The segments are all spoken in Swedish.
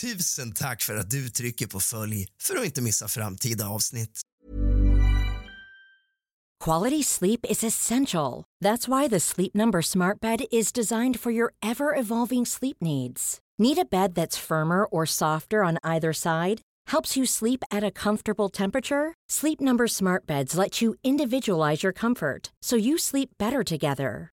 Tusen tack för att du trycker på följ för att inte missa framtida avsnitt. Quality sleep is essential. That's why the Sleep Number Smart Bed is designed for your ever evolving sleep needs. Need a bed that's firmer or softer on either side? Helps you sleep at a comfortable temperature? Sleep Number Smart Beds let you individualize your comfort so you sleep better together.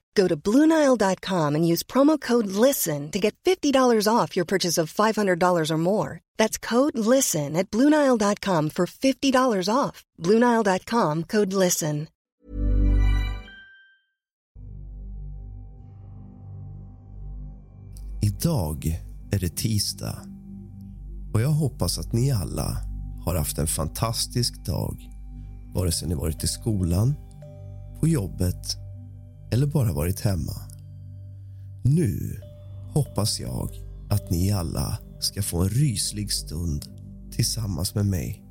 Go to BlueNile.com and use promo code LISTEN to get $50 off your purchase of $500 or more. That's code LISTEN at BlueNile.com for $50 off. BlueNile.com code LISTEN. Idag är det tisdag och jag hoppas att ni alla har haft en fantastisk dag vare sig ni varit i skolan, på jobbet eller bara varit hemma. Nu hoppas jag att ni alla ska få en ryslig stund tillsammans med mig.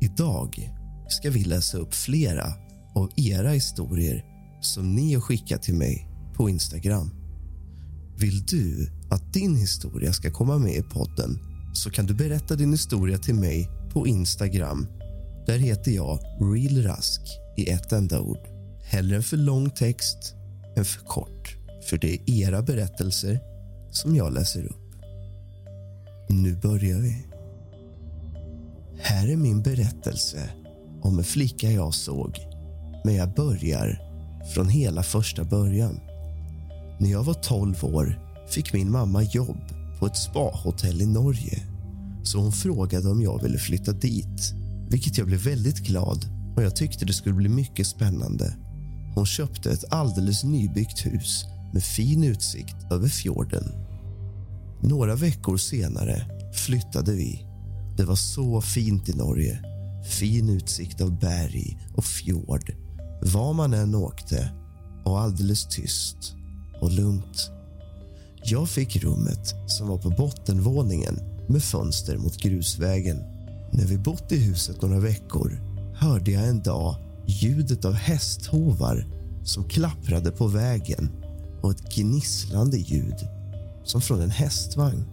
Idag ska vi läsa upp flera av era historier som ni har skickat till mig på Instagram. Vill du att din historia ska komma med i podden så kan du berätta din historia till mig på Instagram. Där heter jag realrask i ett enda ord. Hellre en för lång text än för kort, för det är era berättelser som jag läser upp. Nu börjar vi. Här är min berättelse om en flicka jag såg men jag börjar från hela första början. När jag var 12 år fick min mamma jobb på ett spahotell i Norge så hon frågade om jag ville flytta dit, vilket jag blev väldigt glad och jag tyckte det skulle bli mycket spännande. Hon köpte ett alldeles nybyggt hus med fin utsikt över fjorden. Några veckor senare flyttade vi. Det var så fint i Norge. Fin utsikt av berg och fjord var man än åkte och alldeles tyst och lugnt. Jag fick rummet som var på bottenvåningen med fönster mot grusvägen. När vi bott i huset några veckor hörde jag en dag ljudet av hästhovar som klapprade på vägen och ett gnisslande ljud som från en hästvagn.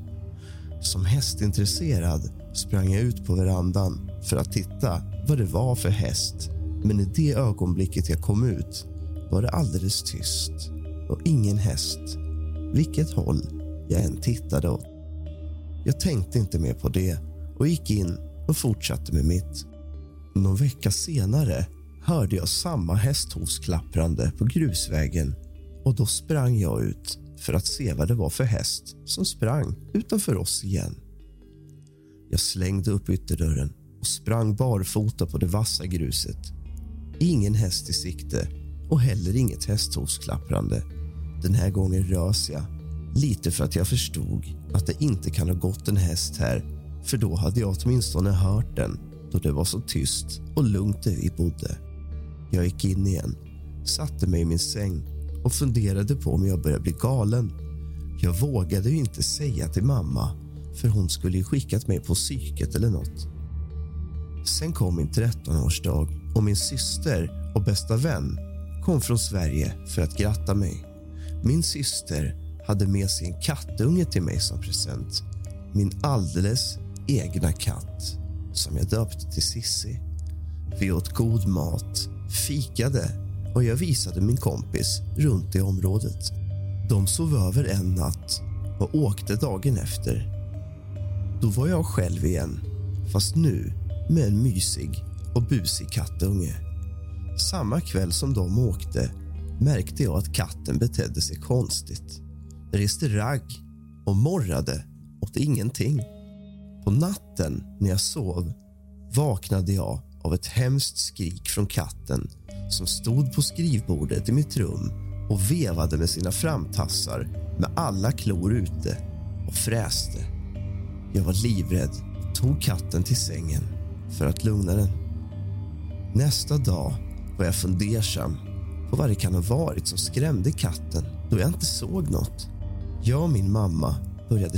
Som hästintresserad sprang jag ut på verandan för att titta vad det var för häst. Men i det ögonblicket jag kom ut var det alldeles tyst och ingen häst, vilket håll jag än tittade åt. Jag tänkte inte mer på det och gick in och fortsatte med mitt. Någon vecka senare hörde jag samma hästhovsklapprande på grusvägen och då sprang jag ut för att se vad det var för häst som sprang utanför oss igen. Jag slängde upp ytterdörren och sprang barfota på det vassa gruset. Ingen häst i sikte och heller inget hästhovsklapprande. Den här gången rös jag, lite för att jag förstod att det inte kan ha gått en häst här för då hade jag åtminstone hört den då det var så tyst och lugnt där vi bodde. Jag gick in igen, satte mig i min säng och funderade på om jag började bli galen. Jag vågade ju inte säga till mamma för hon skulle ju skickat mig på psyket eller nåt. Sen kom min 13-årsdag och min syster och bästa vän kom från Sverige för att gratta mig. Min syster hade med sig en kattunge till mig som present. Min alldeles egna katt som jag döpte till Sissi. Vi åt god mat, fikade och jag visade min kompis runt i området. De sov över en natt och åkte dagen efter. Då var jag själv igen, fast nu med en mysig och busig kattunge. Samma kväll som de åkte märkte jag att katten betedde sig konstigt. Reste ragg och morrade åt ingenting. På natten när jag sov vaknade jag av ett hemskt skrik från katten som stod på skrivbordet i mitt rum och vevade med sina framtassar med alla klor ute och fräste. Jag var livrädd och tog katten till sängen för att lugna den. Nästa dag var jag fundersam på vad det kan ha varit som skrämde katten då jag inte såg något. Jag och min mamma började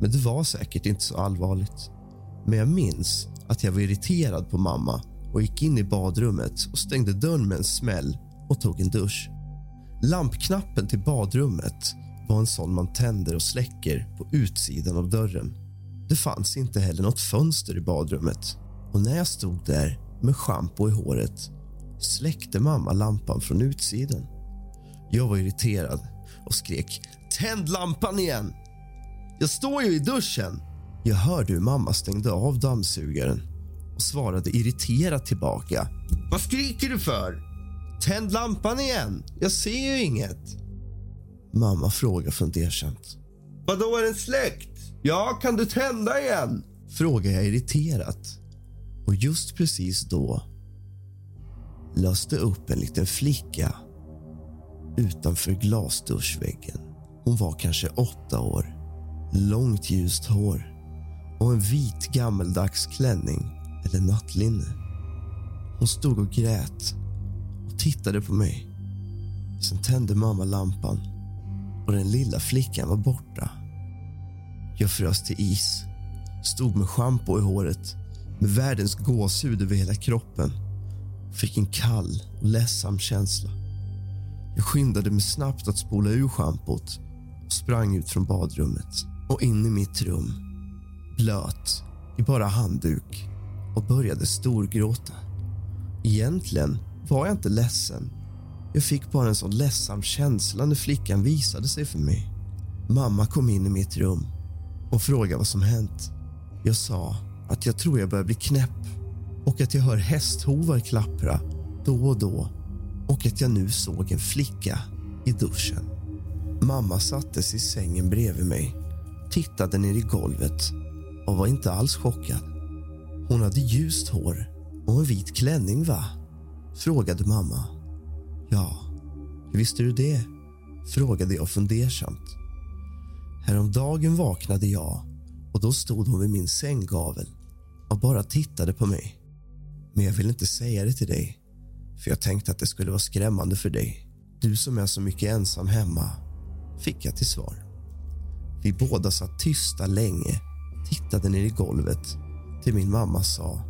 Men det var säkert inte så allvarligt. Men jag minns att jag var irriterad på mamma och gick in i badrummet och stängde dörren med en smäll och tog en dusch. Lampknappen till badrummet var en sån man tänder och släcker på utsidan av dörren. Det fanns inte heller något fönster i badrummet och när jag stod där med schampo i håret släckte mamma lampan från utsidan. Jag var irriterad och skrek “Tänd lampan igen!” Jag står ju i duschen. Jag hörde hur mamma stängde av dammsugaren och svarade irriterat tillbaka. Vad skriker du för? Tänd lampan igen. Jag ser ju inget. Mamma frågar fundersamt. Vadå, är den släckt? Ja, kan du tända igen? Frågar jag irriterat. Och just precis då löste upp en liten flicka utanför glasduschväggen. Hon var kanske åtta år långt ljust hår och en vit gammeldags klänning eller nattlinne. Hon stod och grät och tittade på mig. Sen tände mamma lampan och den lilla flickan var borta. Jag frös till is, stod med schampo i håret med världens gåshud över hela kroppen fick en kall och ledsam känsla. Jag skyndade mig snabbt att spola ur schampot och sprang ut från badrummet och in i mitt rum, blöt, i bara handduk och började storgråta. Egentligen var jag inte ledsen. Jag fick bara en sån ledsam känsla när flickan visade sig för mig. Mamma kom in i mitt rum och frågade vad som hänt. Jag sa att jag tror jag börjar bli knäpp och att jag hör hästhovar klappra då och då och att jag nu såg en flicka i duschen. Mamma satte sig i sängen bredvid mig tittade ner i golvet och var inte alls chockad. Hon hade ljust hår och en vit klänning, va? frågade mamma. Ja, hur visste du det? frågade jag fundersamt. Häromdagen vaknade jag och då stod hon vid min sänggavel och bara tittade på mig. Men jag ville inte säga det till dig för jag tänkte att det skulle vara skrämmande för dig. Du som är så mycket ensam hemma, fick jag till svar. Vi båda satt tysta länge tittade ner i golvet till min mamma sa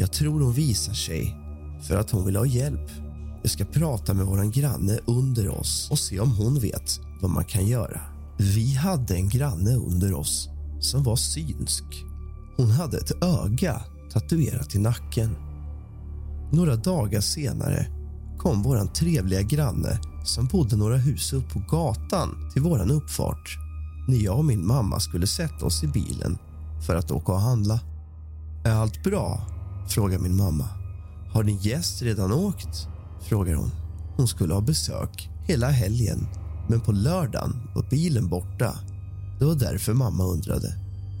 jag tror hon visar sig för att hon vill ha hjälp. Jag ska prata med vår granne under oss och se om hon vet vad man kan göra. Vi hade en granne under oss som var synsk. Hon hade ett öga tatuerat i nacken. Några dagar senare kom vår trevliga granne som bodde några hus upp på gatan till vår uppfart när jag och min mamma skulle sätta oss i bilen för att åka och handla. Är allt bra? frågar min mamma. Har din gäst redan åkt? frågar hon. Hon skulle ha besök hela helgen men på lördagen var bilen borta. Det var därför mamma undrade.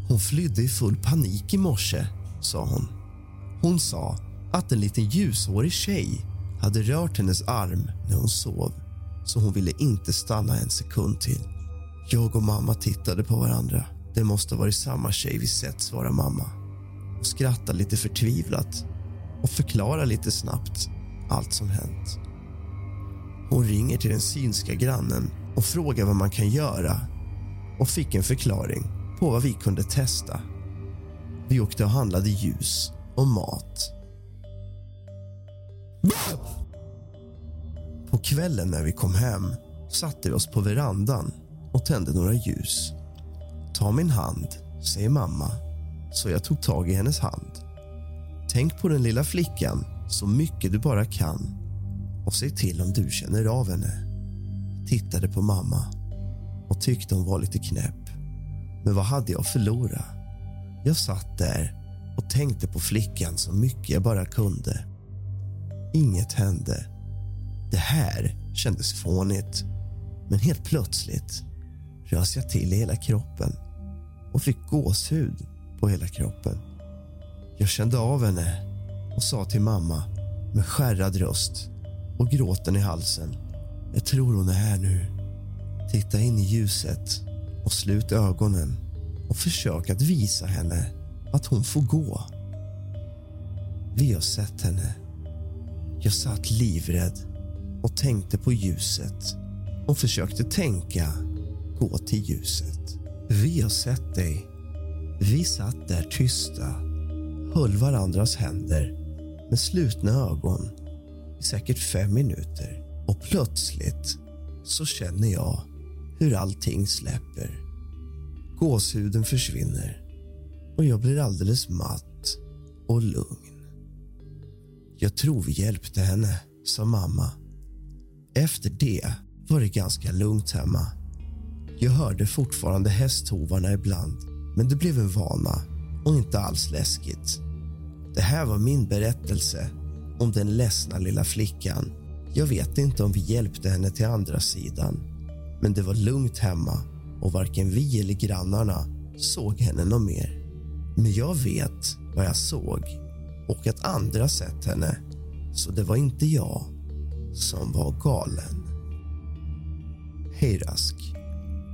Hon flydde i full panik i morse, sa hon. Hon sa att en liten ljushårig tjej hade rört hennes arm när hon sov så hon ville inte stanna en sekund till. Jag och mamma tittade på varandra. Det måste ha varit samma tjej vi sett, svarade mamma och skrattade lite förtvivlat och förklarar lite snabbt allt som hänt. Hon ringer till den synska grannen och frågar vad man kan göra och fick en förklaring på vad vi kunde testa. Vi åkte och handlade ljus och mat. På kvällen när vi kom hem satte vi oss på verandan och tände några ljus. Ta min hand, säger mamma, så jag tog tag i hennes hand. Tänk på den lilla flickan så mycket du bara kan och se till om du känner av henne. Tittade på mamma och tyckte hon var lite knäpp. Men vad hade jag att förlora? Jag satt där och tänkte på flickan så mycket jag bara kunde. Inget hände. Det här kändes fånigt. Men helt plötsligt rös jag till i hela kroppen och fick gåshud på hela kroppen. Jag kände av henne och sa till mamma med skärrad röst och gråten i halsen. Jag tror hon är här nu. Titta in i ljuset och slut ögonen och försök att visa henne att hon får gå. Vi har sett henne. Jag satt livrädd och tänkte på ljuset och försökte tänka gå till ljuset. Vi har sett dig. Vi satt där tysta, höll varandras händer med slutna ögon i säkert fem minuter och plötsligt så känner jag hur allting släpper. Gåshuden försvinner och jag blir alldeles matt och lugn. Jag tror vi hjälpte henne, sa mamma. Efter det var det ganska lugnt hemma. Jag hörde fortfarande hästhovarna ibland men det blev en vana och inte alls läskigt. Det här var min berättelse om den ledsna lilla flickan. Jag vet inte om vi hjälpte henne till andra sidan men det var lugnt hemma och varken vi eller grannarna såg henne någon mer. Men jag vet vad jag såg och att andra sett henne så det var inte jag som var galen. Hej Rask.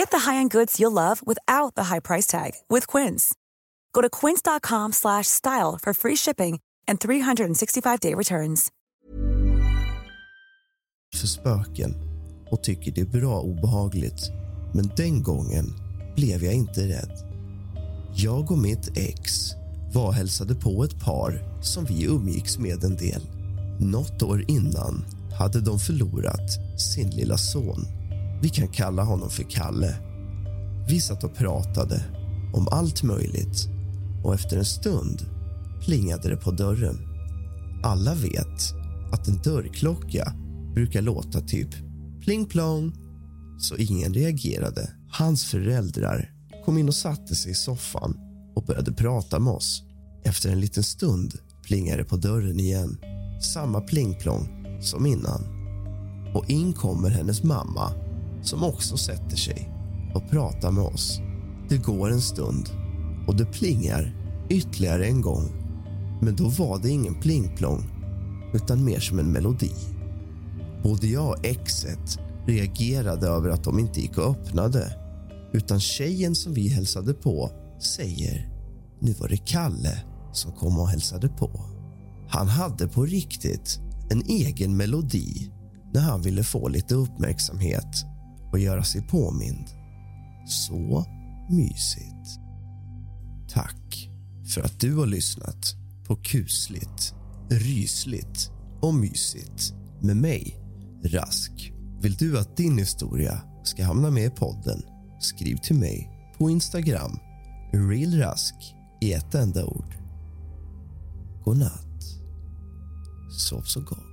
Get the high-end goods you'll love without the high price tag with Quince. Go to quince.com/style for free shipping and 365-day returns. för spöken och tycker det är bra obehagligt. Men den gången blev jag inte rädd. Jag och mitt ex var och hälsade på ett par som vi umgicks med en del. Något år innan hade de förlorat sin lilla son. Vi kan kalla honom för Kalle. Vi satt och pratade om allt möjligt och efter en stund plingade det på dörren. Alla vet att en dörrklocka brukar låta typ pling plong, så ingen reagerade. Hans föräldrar kom in och satte sig i soffan och började prata med oss. Efter en liten stund plingade det på dörren igen. Samma plingplong som innan. Och in kommer hennes mamma som också sätter sig och pratar med oss. Det går en stund och det plingar ytterligare en gång. Men då var det ingen plingplong utan mer som en melodi. Både jag och exet reagerade över att de inte gick och öppnade. Utan tjejen som vi hälsade på säger nu var det Kalle som kom och hälsade på. Han hade på riktigt en egen melodi när han ville få lite uppmärksamhet och göra sig påmind. Så mysigt. Tack för att du har lyssnat på kusligt, rysligt och mysigt med mig, Rask. Vill du att din historia ska hamna med i podden? Skriv till mig på Instagram, realrask i ett enda ord. God natt. Sov så gott.